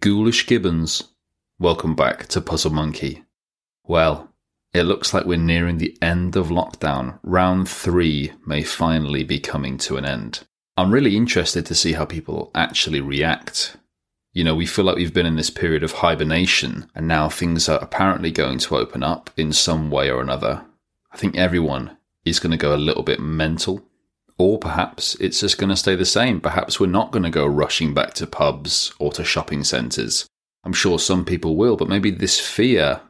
Ghoulish gibbons. Welcome back to Puzzle Monkey. Well, it looks like we're nearing the end of lockdown. Round three may finally be coming to an end. I'm really interested to see how people actually react. You know, we feel like we've been in this period of hibernation, and now things are apparently going to open up in some way or another. I think everyone is going to go a little bit mental or perhaps it's just going to stay the same. Perhaps we're not going to go rushing back to pubs or to shopping centres. I'm sure some people will, but maybe this fear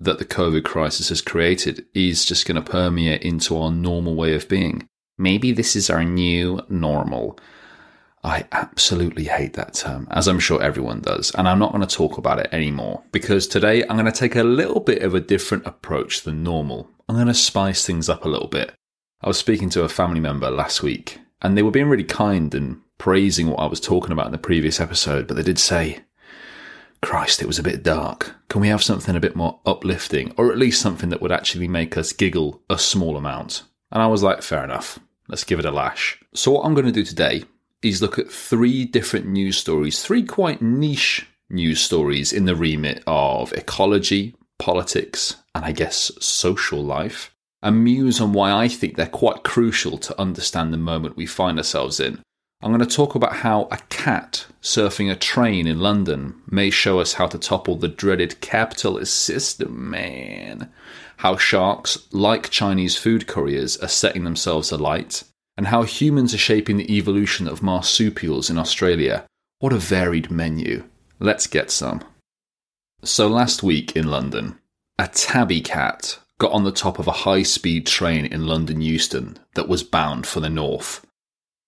that the COVID crisis has created is just going to permeate into our normal way of being. Maybe this is our new normal. I absolutely hate that term, as I'm sure everyone does, and I'm not going to talk about it anymore because today I'm going to take a little bit of a different approach than normal. I'm going to spice things up a little bit. I was speaking to a family member last week, and they were being really kind and praising what I was talking about in the previous episode, but they did say, Christ, it was a bit dark. Can we have something a bit more uplifting, or at least something that would actually make us giggle a small amount? And I was like, fair enough. Let's give it a lash. So, what I'm going to do today is look at three different news stories, three quite niche news stories in the remit of ecology, politics, and I guess social life and muse on why I think they're quite crucial to understand the moment we find ourselves in. I'm going to talk about how a cat surfing a train in London may show us how to topple the dreaded capitalist system, man. How sharks, like Chinese food couriers, are setting themselves alight, and how humans are shaping the evolution of marsupials in Australia. What a varied menu. Let's get some. So, last week in London, a tabby cat got on the top of a high speed train in London Euston that was bound for the north.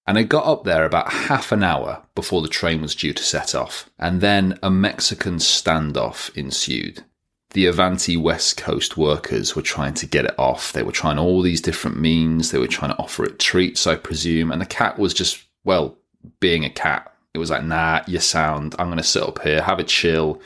And I got up there about half an hour before the train was due to set off, and then a Mexican standoff ensued. The Avanti West Coast workers were trying to get it off. They were trying all these different means. They were trying to offer it treats, I presume. And the cat was just, well, being a cat. It was like, nah, you sound. I'm going to sit up here, have a chill,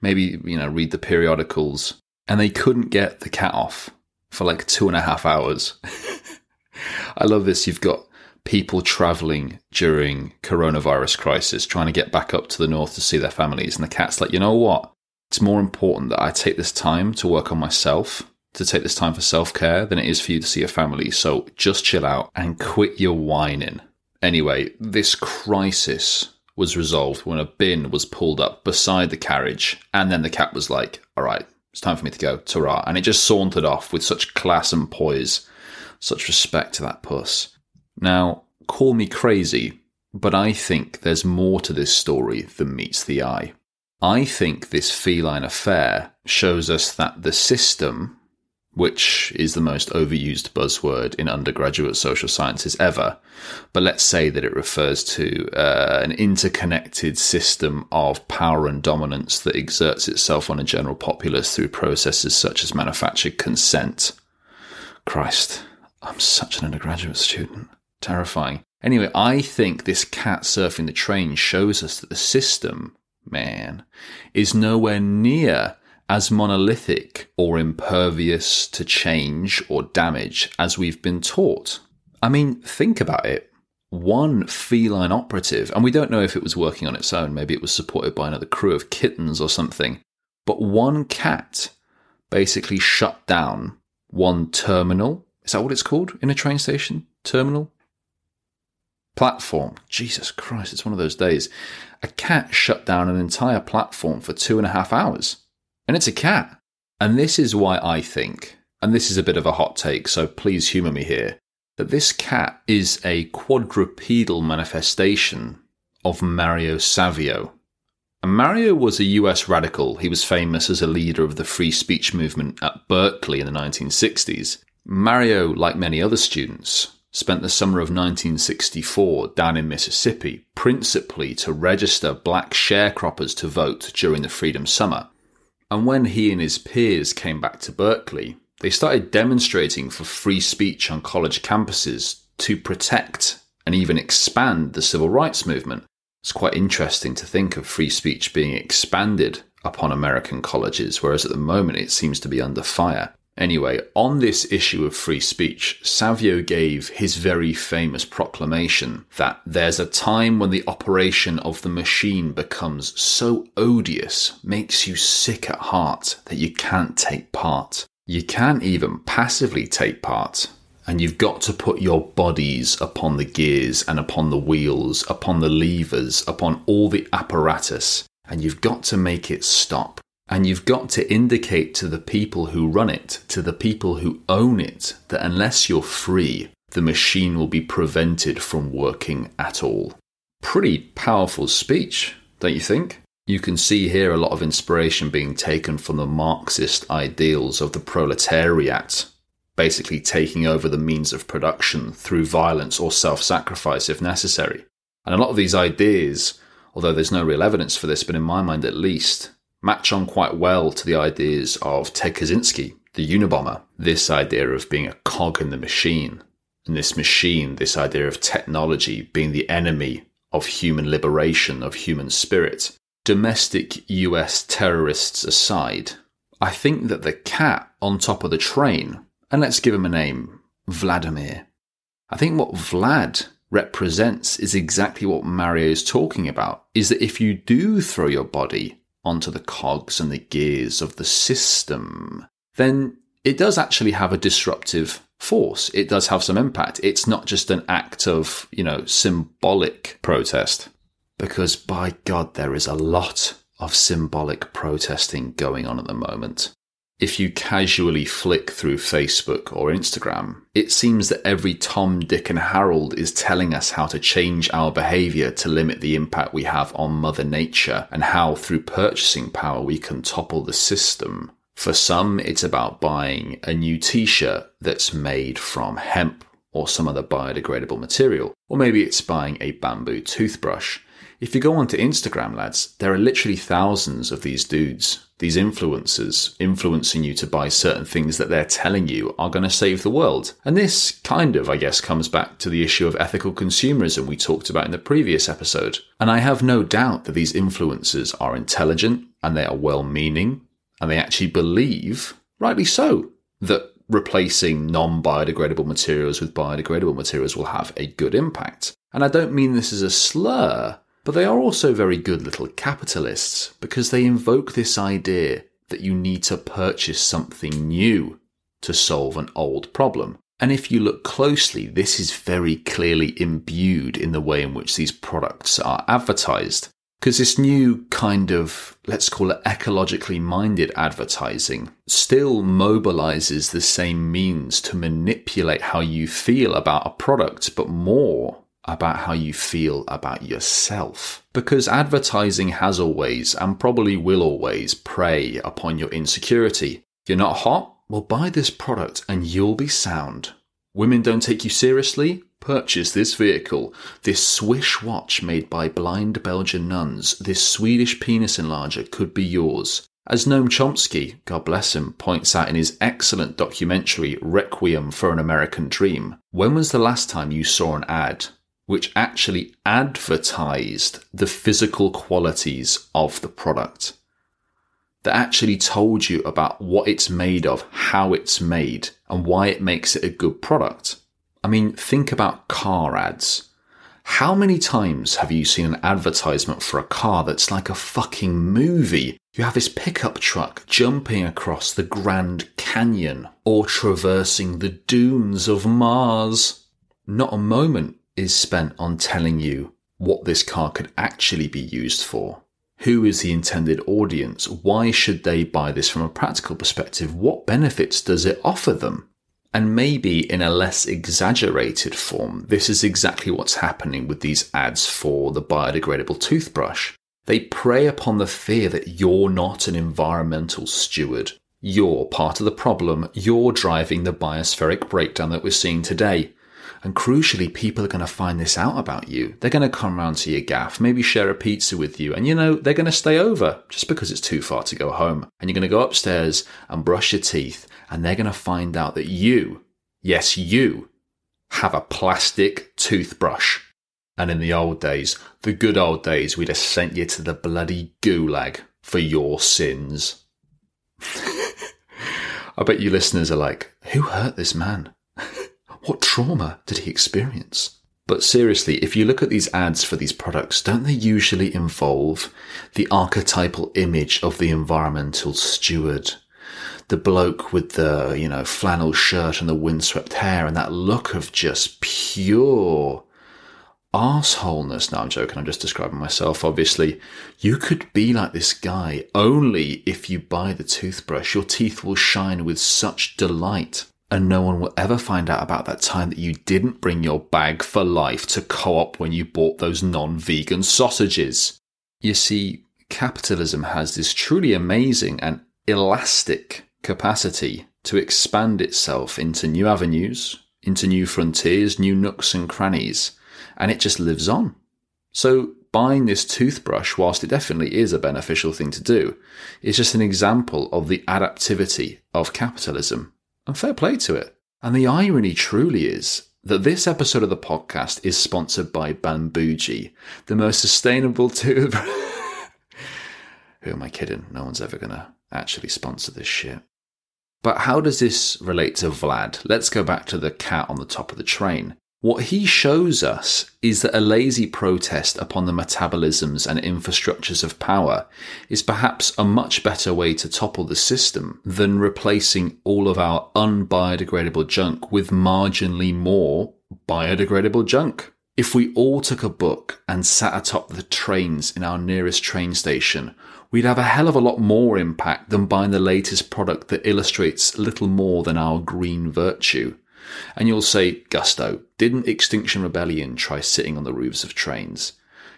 maybe, you know, read the periodicals and they couldn't get the cat off for like two and a half hours. I love this. You've got people traveling during coronavirus crisis trying to get back up to the north to see their families and the cat's like, "You know what? It's more important that I take this time to work on myself, to take this time for self-care than it is for you to see your family. So just chill out and quit your whining." Anyway, this crisis was resolved when a bin was pulled up beside the carriage and then the cat was like, "All right, it's time for me to go. Ta And it just sauntered off with such class and poise, such respect to that puss. Now, call me crazy, but I think there's more to this story than meets the eye. I think this feline affair shows us that the system, which is the most overused buzzword in undergraduate social sciences ever. But let's say that it refers to uh, an interconnected system of power and dominance that exerts itself on a general populace through processes such as manufactured consent. Christ, I'm such an undergraduate student. Terrifying. Anyway, I think this cat surfing the train shows us that the system, man, is nowhere near as monolithic or impervious to change or damage as we've been taught. I mean, think about it. One feline operative, and we don't know if it was working on its own, maybe it was supported by another crew of kittens or something, but one cat basically shut down one terminal. Is that what it's called in a train station? Terminal? Platform. Jesus Christ, it's one of those days. A cat shut down an entire platform for two and a half hours and it's a cat. And this is why I think, and this is a bit of a hot take, so please humour me here, that this cat is a quadrupedal manifestation of Mario Savio. And Mario was a US radical. He was famous as a leader of the free speech movement at Berkeley in the 1960s. Mario, like many other students, spent the summer of 1964 down in Mississippi, principally to register black sharecroppers to vote during the Freedom Summer. And when he and his peers came back to Berkeley, they started demonstrating for free speech on college campuses to protect and even expand the civil rights movement. It's quite interesting to think of free speech being expanded upon American colleges, whereas at the moment it seems to be under fire. Anyway, on this issue of free speech, Savio gave his very famous proclamation that there's a time when the operation of the machine becomes so odious, makes you sick at heart, that you can't take part. You can't even passively take part. And you've got to put your bodies upon the gears and upon the wheels, upon the levers, upon all the apparatus, and you've got to make it stop. And you've got to indicate to the people who run it, to the people who own it, that unless you're free, the machine will be prevented from working at all. Pretty powerful speech, don't you think? You can see here a lot of inspiration being taken from the Marxist ideals of the proletariat, basically taking over the means of production through violence or self sacrifice if necessary. And a lot of these ideas, although there's no real evidence for this, but in my mind at least, match on quite well to the ideas of Ted Kaczynski, the Unabomber. This idea of being a cog in the machine, and this machine, this idea of technology being the enemy of human liberation, of human spirit. Domestic US terrorists aside, I think that the cat on top of the train, and let's give him a name, Vladimir. I think what Vlad represents is exactly what Mario is talking about, is that if you do throw your body onto the cogs and the gears of the system, then it does actually have a disruptive force. It does have some impact. It's not just an act of, you know, symbolic protest. Because by God, there is a lot of symbolic protesting going on at the moment if you casually flick through Facebook or Instagram, it seems that every Tom, Dick, and Harold is telling us how to change our behavior to limit the impact we have on Mother Nature and how through purchasing power we can topple the system. For some, it's about buying a new t shirt that's made from hemp or some other biodegradable material, or maybe it's buying a bamboo toothbrush. If you go onto Instagram, lads, there are literally thousands of these dudes, these influencers, influencing you to buy certain things that they're telling you are going to save the world. And this kind of, I guess, comes back to the issue of ethical consumerism we talked about in the previous episode. And I have no doubt that these influencers are intelligent and they are well meaning and they actually believe, rightly so, that replacing non biodegradable materials with biodegradable materials will have a good impact. And I don't mean this as a slur. But they are also very good little capitalists because they invoke this idea that you need to purchase something new to solve an old problem. And if you look closely, this is very clearly imbued in the way in which these products are advertised. Because this new kind of, let's call it ecologically minded advertising, still mobilizes the same means to manipulate how you feel about a product, but more about how you feel about yourself. Because advertising has always and probably will always prey upon your insecurity. You're not hot? Well, buy this product and you'll be sound. Women don't take you seriously? Purchase this vehicle, this Swish watch made by blind Belgian nuns, this Swedish penis enlarger could be yours. As Noam Chomsky, God bless him, points out in his excellent documentary Requiem for an American Dream, when was the last time you saw an ad which actually advertised the physical qualities of the product. That actually told you about what it's made of, how it's made, and why it makes it a good product. I mean, think about car ads. How many times have you seen an advertisement for a car that's like a fucking movie? You have this pickup truck jumping across the Grand Canyon or traversing the dunes of Mars. Not a moment is spent on telling you what this car could actually be used for. Who is the intended audience? Why should they buy this from a practical perspective? What benefits does it offer them? And maybe in a less exaggerated form, this is exactly what's happening with these ads for the biodegradable toothbrush. They prey upon the fear that you're not an environmental steward. You're part of the problem. You're driving the biospheric breakdown that we're seeing today. And crucially, people are going to find this out about you. They're going to come round to your gaff, maybe share a pizza with you, and you know, they're going to stay over just because it's too far to go home. And you're going to go upstairs and brush your teeth, and they're going to find out that you, yes, you, have a plastic toothbrush. And in the old days, the good old days, we'd have sent you to the bloody gulag for your sins. I bet you listeners are like, who hurt this man? What trauma did he experience? But seriously, if you look at these ads for these products, don't they usually involve the archetypal image of the environmental steward? The bloke with the, you know, flannel shirt and the windswept hair and that look of just pure arseholeness. No, I'm joking. I'm just describing myself, obviously. You could be like this guy only if you buy the toothbrush. Your teeth will shine with such delight. And no one will ever find out about that time that you didn't bring your bag for life to co op when you bought those non vegan sausages. You see, capitalism has this truly amazing and elastic capacity to expand itself into new avenues, into new frontiers, new nooks and crannies and it just lives on. So buying this toothbrush, whilst it definitely is a beneficial thing to do, is just an example of the adaptivity of capitalism. And fair play to it. And the irony truly is that this episode of the podcast is sponsored by Banbuji, the most sustainable tube. Who am I kidding? No one's ever going to actually sponsor this shit. But how does this relate to Vlad? Let's go back to the cat on the top of the train. What he shows us is that a lazy protest upon the metabolisms and infrastructures of power is perhaps a much better way to topple the system than replacing all of our unbiodegradable junk with marginally more biodegradable junk. If we all took a book and sat atop the trains in our nearest train station, we'd have a hell of a lot more impact than buying the latest product that illustrates little more than our green virtue. And you'll say, Gusto, didn't Extinction Rebellion try sitting on the roofs of trains?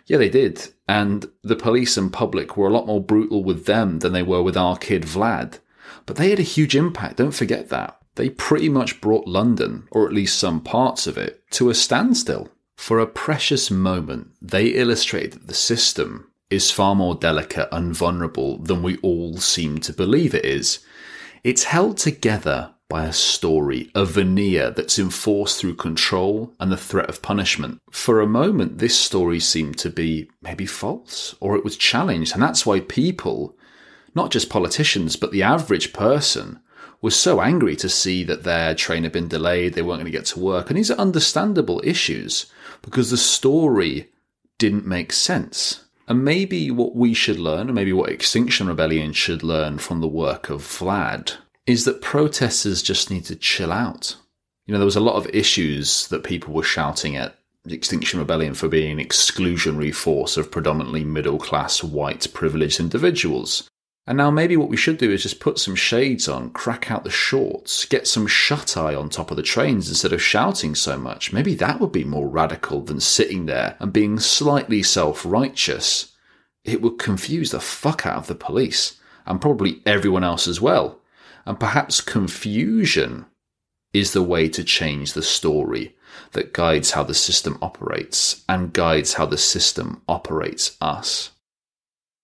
Yeah, they did. And the police and public were a lot more brutal with them than they were with our kid Vlad. But they had a huge impact, don't forget that. They pretty much brought London, or at least some parts of it, to a standstill. For a precious moment, they illustrated that the system is far more delicate and vulnerable than we all seem to believe it is. It's held together by a story, a veneer that's enforced through control and the threat of punishment. For a moment, this story seemed to be maybe false or it was challenged. And that's why people, not just politicians, but the average person, was so angry to see that their train had been delayed, they weren't going to get to work. And these are understandable issues because the story didn't make sense. And maybe what we should learn, or maybe what Extinction Rebellion should learn from the work of Vlad, is that protesters just need to chill out. You know, there was a lot of issues that people were shouting at Extinction Rebellion for being an exclusionary force of predominantly middle class, white, privileged individuals. And now maybe what we should do is just put some shades on, crack out the shorts, get some shut eye on top of the trains instead of shouting so much. Maybe that would be more radical than sitting there and being slightly self righteous. It would confuse the fuck out of the police and probably everyone else as well. And perhaps confusion is the way to change the story that guides how the system operates and guides how the system operates us.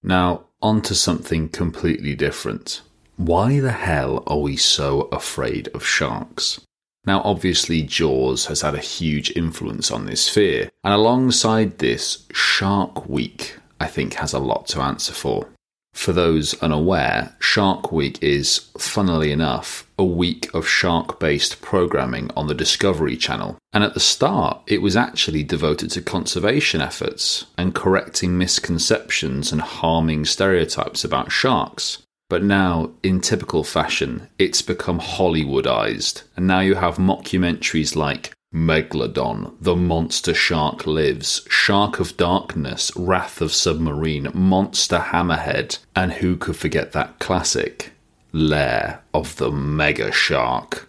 Now, on to something completely different. Why the hell are we so afraid of sharks? Now, obviously, Jaws has had a huge influence on this fear, and alongside this, Shark Week, I think, has a lot to answer for. For those unaware, Shark Week is, funnily enough, a week of shark based programming on the Discovery Channel. And at the start, it was actually devoted to conservation efforts and correcting misconceptions and harming stereotypes about sharks. But now, in typical fashion, it's become Hollywoodized, and now you have mockumentaries like Megalodon, The Monster Shark Lives, Shark of Darkness, Wrath of Submarine, Monster Hammerhead, and who could forget that classic, Lair of the Mega Shark.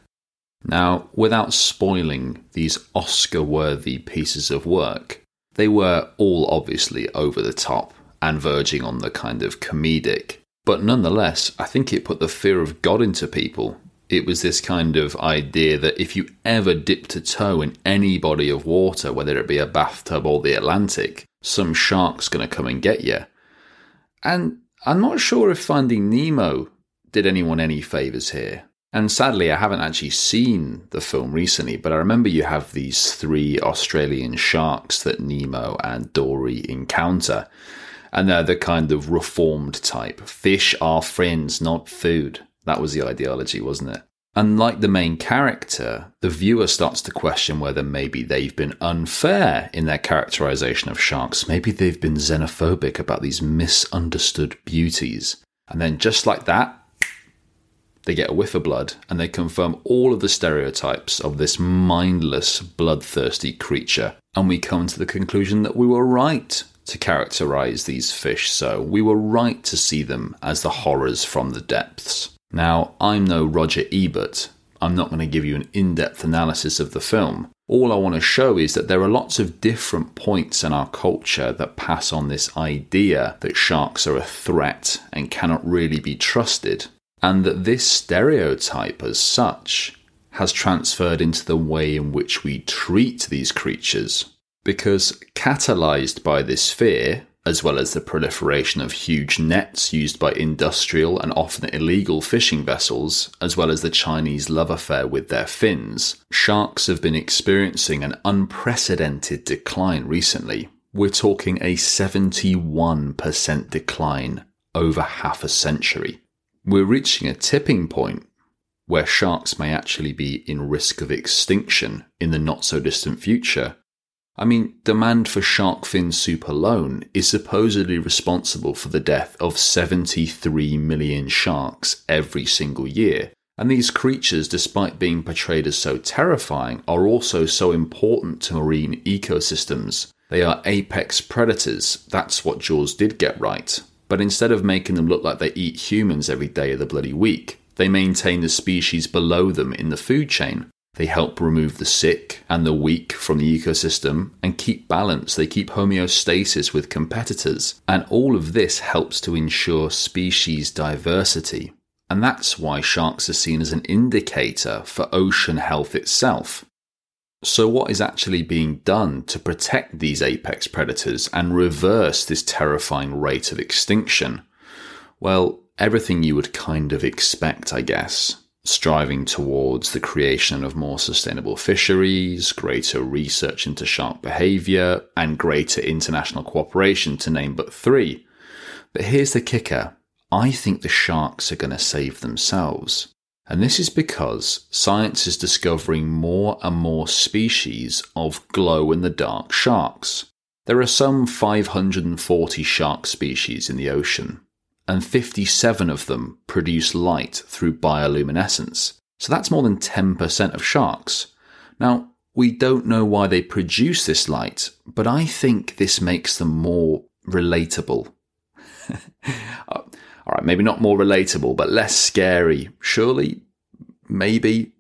Now, without spoiling these Oscar worthy pieces of work, they were all obviously over the top and verging on the kind of comedic. But nonetheless, I think it put the fear of God into people it was this kind of idea that if you ever dipped a toe in any body of water, whether it be a bathtub or the Atlantic, some shark's going to come and get you. And I'm not sure if Finding Nemo did anyone any favours here. And sadly, I haven't actually seen the film recently, but I remember you have these three Australian sharks that Nemo and Dory encounter. And they're the kind of reformed type. Fish are friends, not food That was the ideology, wasn't it? And like the main character, the viewer starts to question whether maybe they've been unfair in their characterization of sharks. Maybe they've been xenophobic about these misunderstood beauties. And then, just like that, they get a whiff of blood and they confirm all of the stereotypes of this mindless, bloodthirsty creature. And we come to the conclusion that we were right to characterize these fish so. We were right to see them as the horrors from the depths. Now, I'm no Roger Ebert. I'm not going to give you an in depth analysis of the film. All I want to show is that there are lots of different points in our culture that pass on this idea that sharks are a threat and cannot really be trusted, and that this stereotype, as such, has transferred into the way in which we treat these creatures. Because, catalyzed by this fear, as well as the proliferation of huge nets used by industrial and often illegal fishing vessels, as well as the Chinese love affair with their fins, sharks have been experiencing an unprecedented decline recently. We're talking a 71% decline over half a century. We're reaching a tipping point where sharks may actually be in risk of extinction in the not so distant future I mean, demand for shark fin soup alone is supposedly responsible for the death of 73 million sharks every single year. And these creatures, despite being portrayed as so terrifying, are also so important to marine ecosystems. They are apex predators. That's what Jaws did get right. But instead of making them look like they eat humans every day of the bloody week, they maintain the species below them in the food chain. They help remove the sick and the weak from the ecosystem and keep balance. They keep homeostasis with competitors. And all of this helps to ensure species diversity. And that's why sharks are seen as an indicator for ocean health itself. So, what is actually being done to protect these apex predators and reverse this terrifying rate of extinction? Well, everything you would kind of expect, I guess striving towards the creation of more sustainable fisheries, greater research into shark behavior, and greater international cooperation, to name but three. But here's the kicker I think the sharks are going to save themselves. And this is because science is discovering more and more species of glow in the dark sharks. There are some 540 shark species in the ocean, and 57 of them produce light through bioluminescence. So that's more than 10% of sharks. Now, we don't know why they produce this light, but I think this makes them more relatable. Uh, all right, maybe not more relatable, but less scary. Surely, maybe,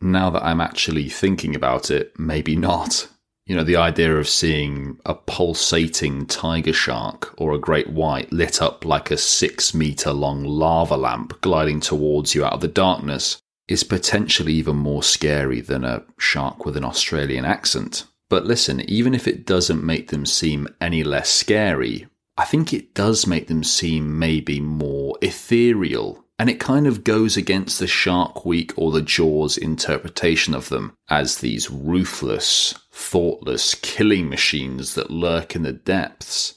now that I'm actually thinking about it, maybe not. You know, the idea of seeing a pulsating tiger shark or a great white lit up like a six meter long lava lamp gliding towards you out of the darkness is potentially even more scary than a shark with an Australian accent. But listen, even if it doesn't make them seem any less scary, I think it does make them seem maybe more ethereal and it kind of goes against the Shark Week or the Jaws interpretation of them as these ruthless, thoughtless killing machines that lurk in the depths.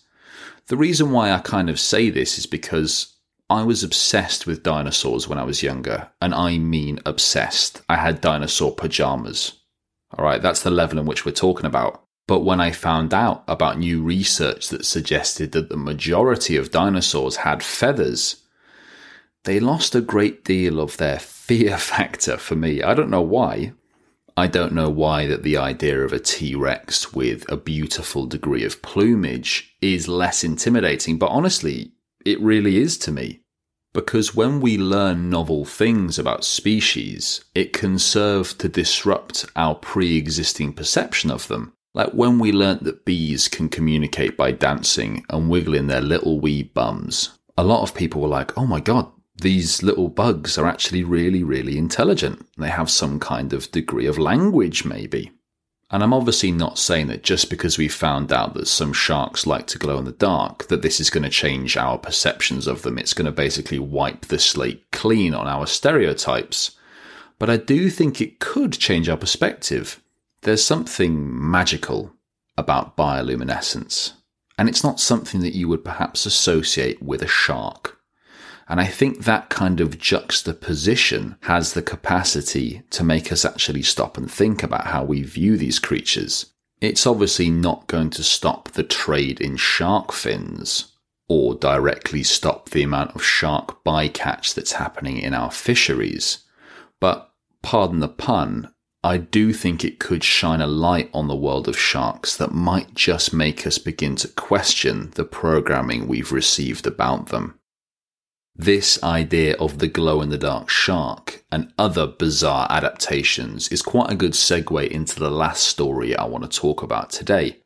The reason why I kind of say this is because I was obsessed with dinosaurs when I was younger, and I mean obsessed. I had dinosaur pajamas. Alright, that's the level in which we're talking about. But when I found out about new research that suggested that the majority of dinosaurs had feathers, they lost a great deal of their fear factor for me. I don't know why. I don't know why that the idea of a T Rex with a beautiful degree of plumage is less intimidating, but honestly, it really is to me. Because when we learn novel things about species, it can serve to disrupt our pre existing perception of them. Like when we learnt that bees can communicate by dancing and wiggling their little wee bums. A lot of people were like, oh my god, these little bugs are actually really, really intelligent. They have some kind of degree of language, maybe. And I'm obviously not saying that just because we found out that some sharks like to glow in the dark, that this is going to change our perceptions of them. It's going to basically wipe the slate clean on our stereotypes. But I do think it could change our perspective. There's something magical about bioluminescence. And it's not something that you would perhaps associate with a shark. And I think that kind of juxtaposition has the capacity to make us actually stop and think about how we view these creatures. It's obviously not going to stop the trade in shark fins or directly stop the amount of shark bycatch that's happening in our fisheries. But pardon the pun, I do think it could shine a light on the world of sharks that might just make us begin to question the programming we've received about them. This idea of the glow in the dark shark and other bizarre adaptations is quite a good segue into the last story I want to talk about today.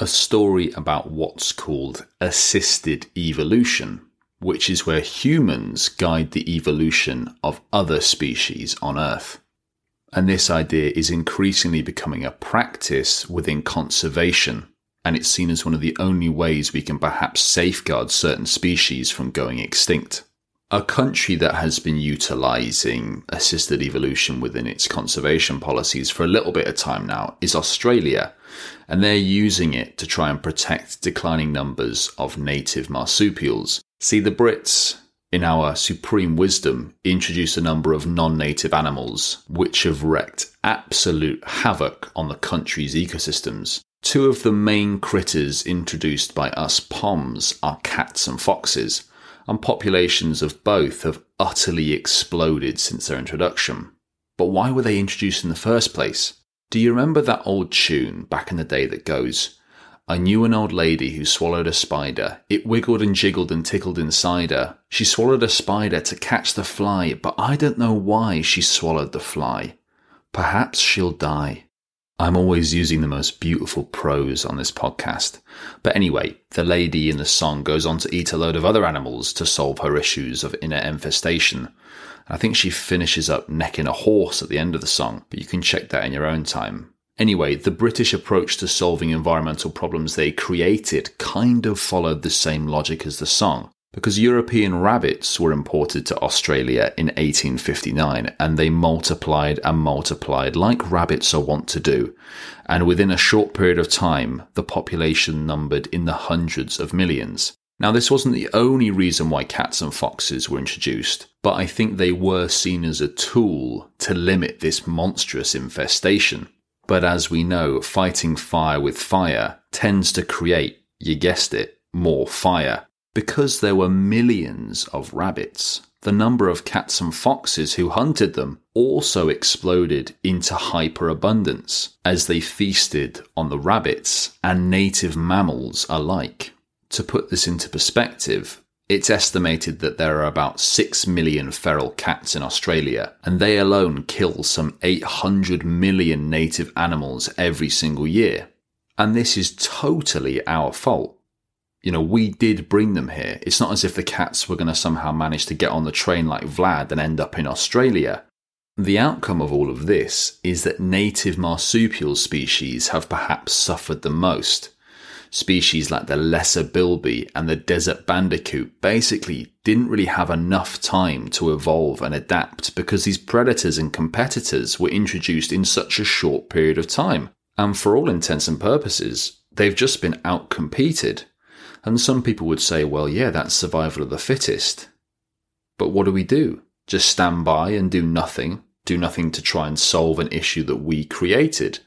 A story about what's called assisted evolution, which is where humans guide the evolution of other species on Earth. And this idea is increasingly becoming a practice within conservation, and it's seen as one of the only ways we can perhaps safeguard certain species from going extinct. A country that has been utilizing assisted evolution within its conservation policies for a little bit of time now is Australia, and they're using it to try and protect declining numbers of native marsupials. See, the Brits, in our supreme wisdom, introduced a number of non native animals which have wreaked absolute havoc on the country's ecosystems. Two of the main critters introduced by us POMs are cats and foxes and populations of both have utterly exploded since their introduction. But why were they introduced in the first place? Do you remember that old tune back in the day that goes, I knew an old lady who swallowed a spider. It wiggled and jiggled and tickled inside her. She swallowed a spider to catch the fly, but I don't know why she swallowed the fly. Perhaps she'll die. I'm always using the most beautiful prose on this podcast. But anyway, the lady in the song goes on to eat a load of other animals to solve her issues of inner infestation. I think she finishes up necking a horse at the end of the song, but you can check that in your own time. Anyway, the British approach to solving environmental problems they created kind of followed the same logic as the song because European rabbits were imported to Australia in 1859 and they multiplied and multiplied like rabbits are wont to do. And within a short period of time, the population numbered in the hundreds of millions. Now, this wasn't the only reason why cats and foxes were introduced, but I think they were seen as a tool to limit this monstrous infestation. But as we know, fighting fire with fire tends to create, you guessed it, more fire. Because there were millions of rabbits, the number of cats and foxes who hunted them also exploded into hyperabundance as they feasted on the rabbits and native mammals alike. To put this into perspective, it's estimated that there are about 6 million feral cats in Australia, and they alone kill some 800 million native animals every single year. And this is totally our fault you know, we did bring them here. It's not as if the cats were going to somehow manage to get on the train like Vlad and end up in Australia. The outcome of all of this is that native marsupial species have perhaps suffered the most. Species like the lesser bilby and the desert bandicoot basically didn't really have enough time to evolve and adapt because these predators and competitors were introduced in such a short period of time. And for all intents and purposes, they've just been outcompeted and some people would say, well, yeah, that's survival of the fittest. But what do we do? Just stand by and do nothing? Do nothing to try and solve an issue that we created?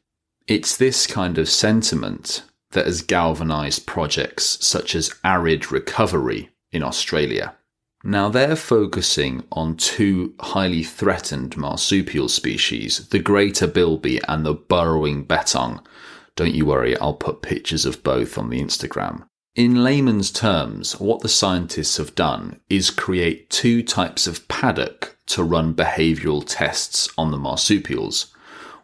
It's this kind of sentiment that has galvanized projects such as Arid Recovery in Australia. Now they're focusing on two highly threatened marsupial species, the greater bilby and the burrowing bettong. Don't you worry, I'll put pictures of both on the Instagram. In layman's terms, what the scientists have done is create two types of paddock to run behavioural tests on the marsupials.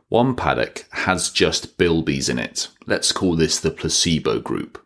One paddock has just bilbies in it. Let's call this the placebo group.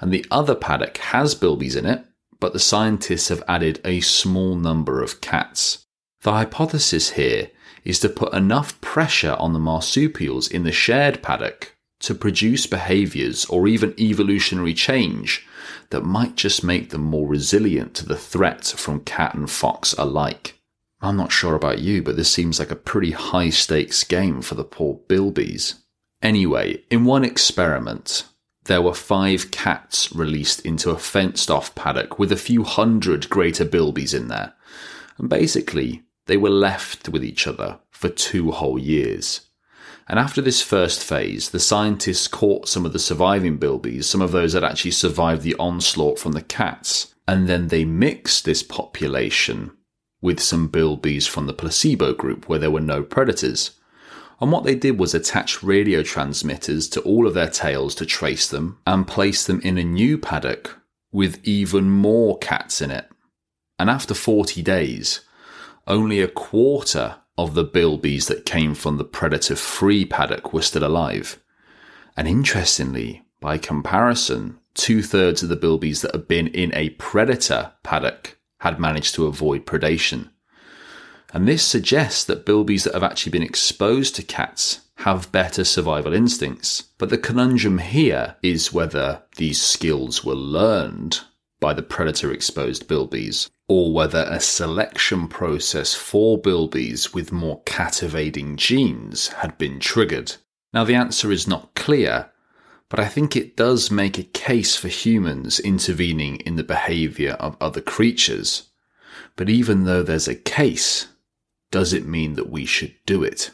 And the other paddock has bilbies in it, but the scientists have added a small number of cats. The hypothesis here is to put enough pressure on the marsupials in the shared paddock to produce behaviors or even evolutionary change that might just make them more resilient to the threat from cat and fox alike. I'm not sure about you, but this seems like a pretty high stakes game for the poor bilbies. Anyway, in one experiment, there were five cats released into a fenced off paddock with a few hundred greater bilbies in there. And basically, they were left with each other for two whole years. And after this first phase, the scientists caught some of the surviving bilbies, some of those that actually survived the onslaught from the cats, and then they mixed this population with some bilbies from the placebo group where there were no predators. And what they did was attach radio transmitters to all of their tails to trace them and place them in a new paddock with even more cats in it. And after 40 days, only a quarter of the bilbies that came from the predator free paddock were still alive. And interestingly, by comparison, two thirds of the bilbies that had been in a predator paddock had managed to avoid predation. And this suggests that bilbies that have actually been exposed to cats have better survival instincts. But the conundrum here is whether these skills were learned by the predator exposed bilbies or whether a selection process for bilbies with more cat-evading genes had been triggered. Now, the answer is not clear, but I think it does make a case for humans intervening in the behaviour of other creatures. But even though there's a case, does it mean that we should do it?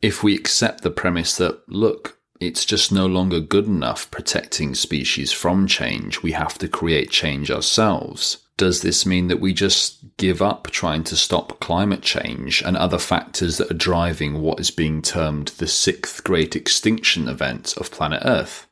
If we accept the premise that, look, it's just no longer good enough protecting species from change, we have to create change ourselves, does this mean that we just give up trying to stop climate change and other factors that are driving what is being termed the sixth great extinction event of planet Earth?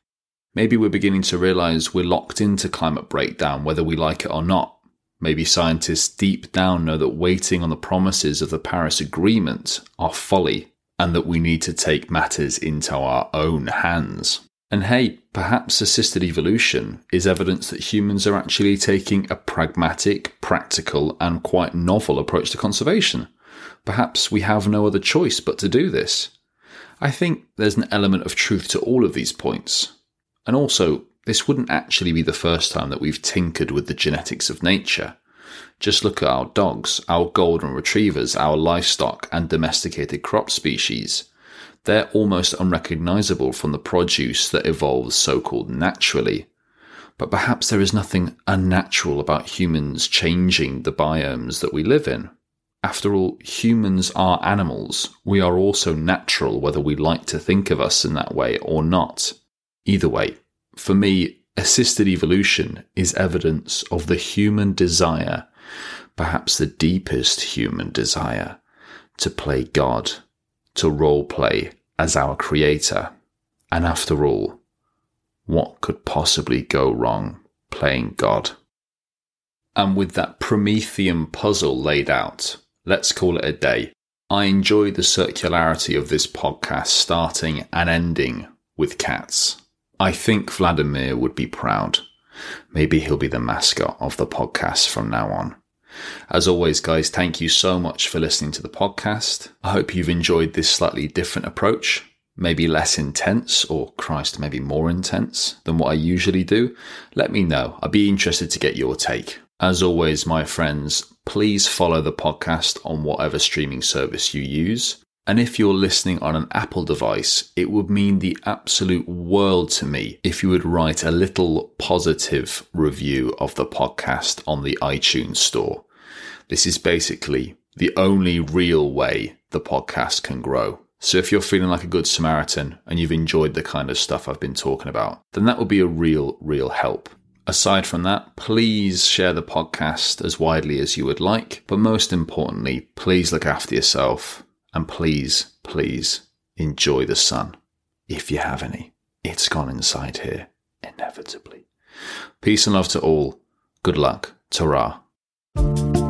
Maybe we're beginning to realize we're locked into climate breakdown whether we like it or not. Maybe scientists deep down know that waiting on the promises of the Paris Agreement are folly and that we need to take matters into our own hands. And hey, perhaps assisted evolution is evidence that humans are actually taking a pragmatic, practical, and quite novel approach to conservation. Perhaps we have no other choice but to do this. I think there's an element of truth to all of these points. And also, this wouldn't actually be the first time that we've tinkered with the genetics of nature. Just look at our dogs, our golden retrievers, our livestock, and domesticated crop species they're almost unrecognizable from the produce that evolves so called naturally. But perhaps there is nothing unnatural about humans changing the biomes that we live in. After all, humans are animals. We are also natural, whether we like to think of us in that way or not. Either way, for me, assisted evolution is evidence of the human desire, perhaps the deepest human desire, to play God to role play as our creator. And after all, what could possibly go wrong playing God? And with that Promethean puzzle laid out, let's call it a day. I enjoy the circularity of this podcast starting and ending with cats. I think Vladimir would be proud. Maybe he'll be the mascot of the podcast from now on. As always, guys, thank you so much for listening to the podcast. I hope you've enjoyed this slightly different approach, maybe less intense, or Christ, maybe more intense than what I usually do. Let me know. I'd be interested to get your take. As always, my friends, please follow the podcast on whatever streaming service you use. And if you're listening on an Apple device, it would mean the absolute world to me if you would write a little positive review of the podcast on the iTunes store. This is basically the only real way the podcast can grow. So if you're feeling like a good Samaritan and you've enjoyed the kind of stuff I've been talking about, then that would be a real, real help. Aside from that, please share the podcast as widely as you would like. But most importantly, please look after yourself and please, please enjoy the sun if you have any. It's gone inside here, inevitably. Peace and love to all. Good luck. Ta Thank you.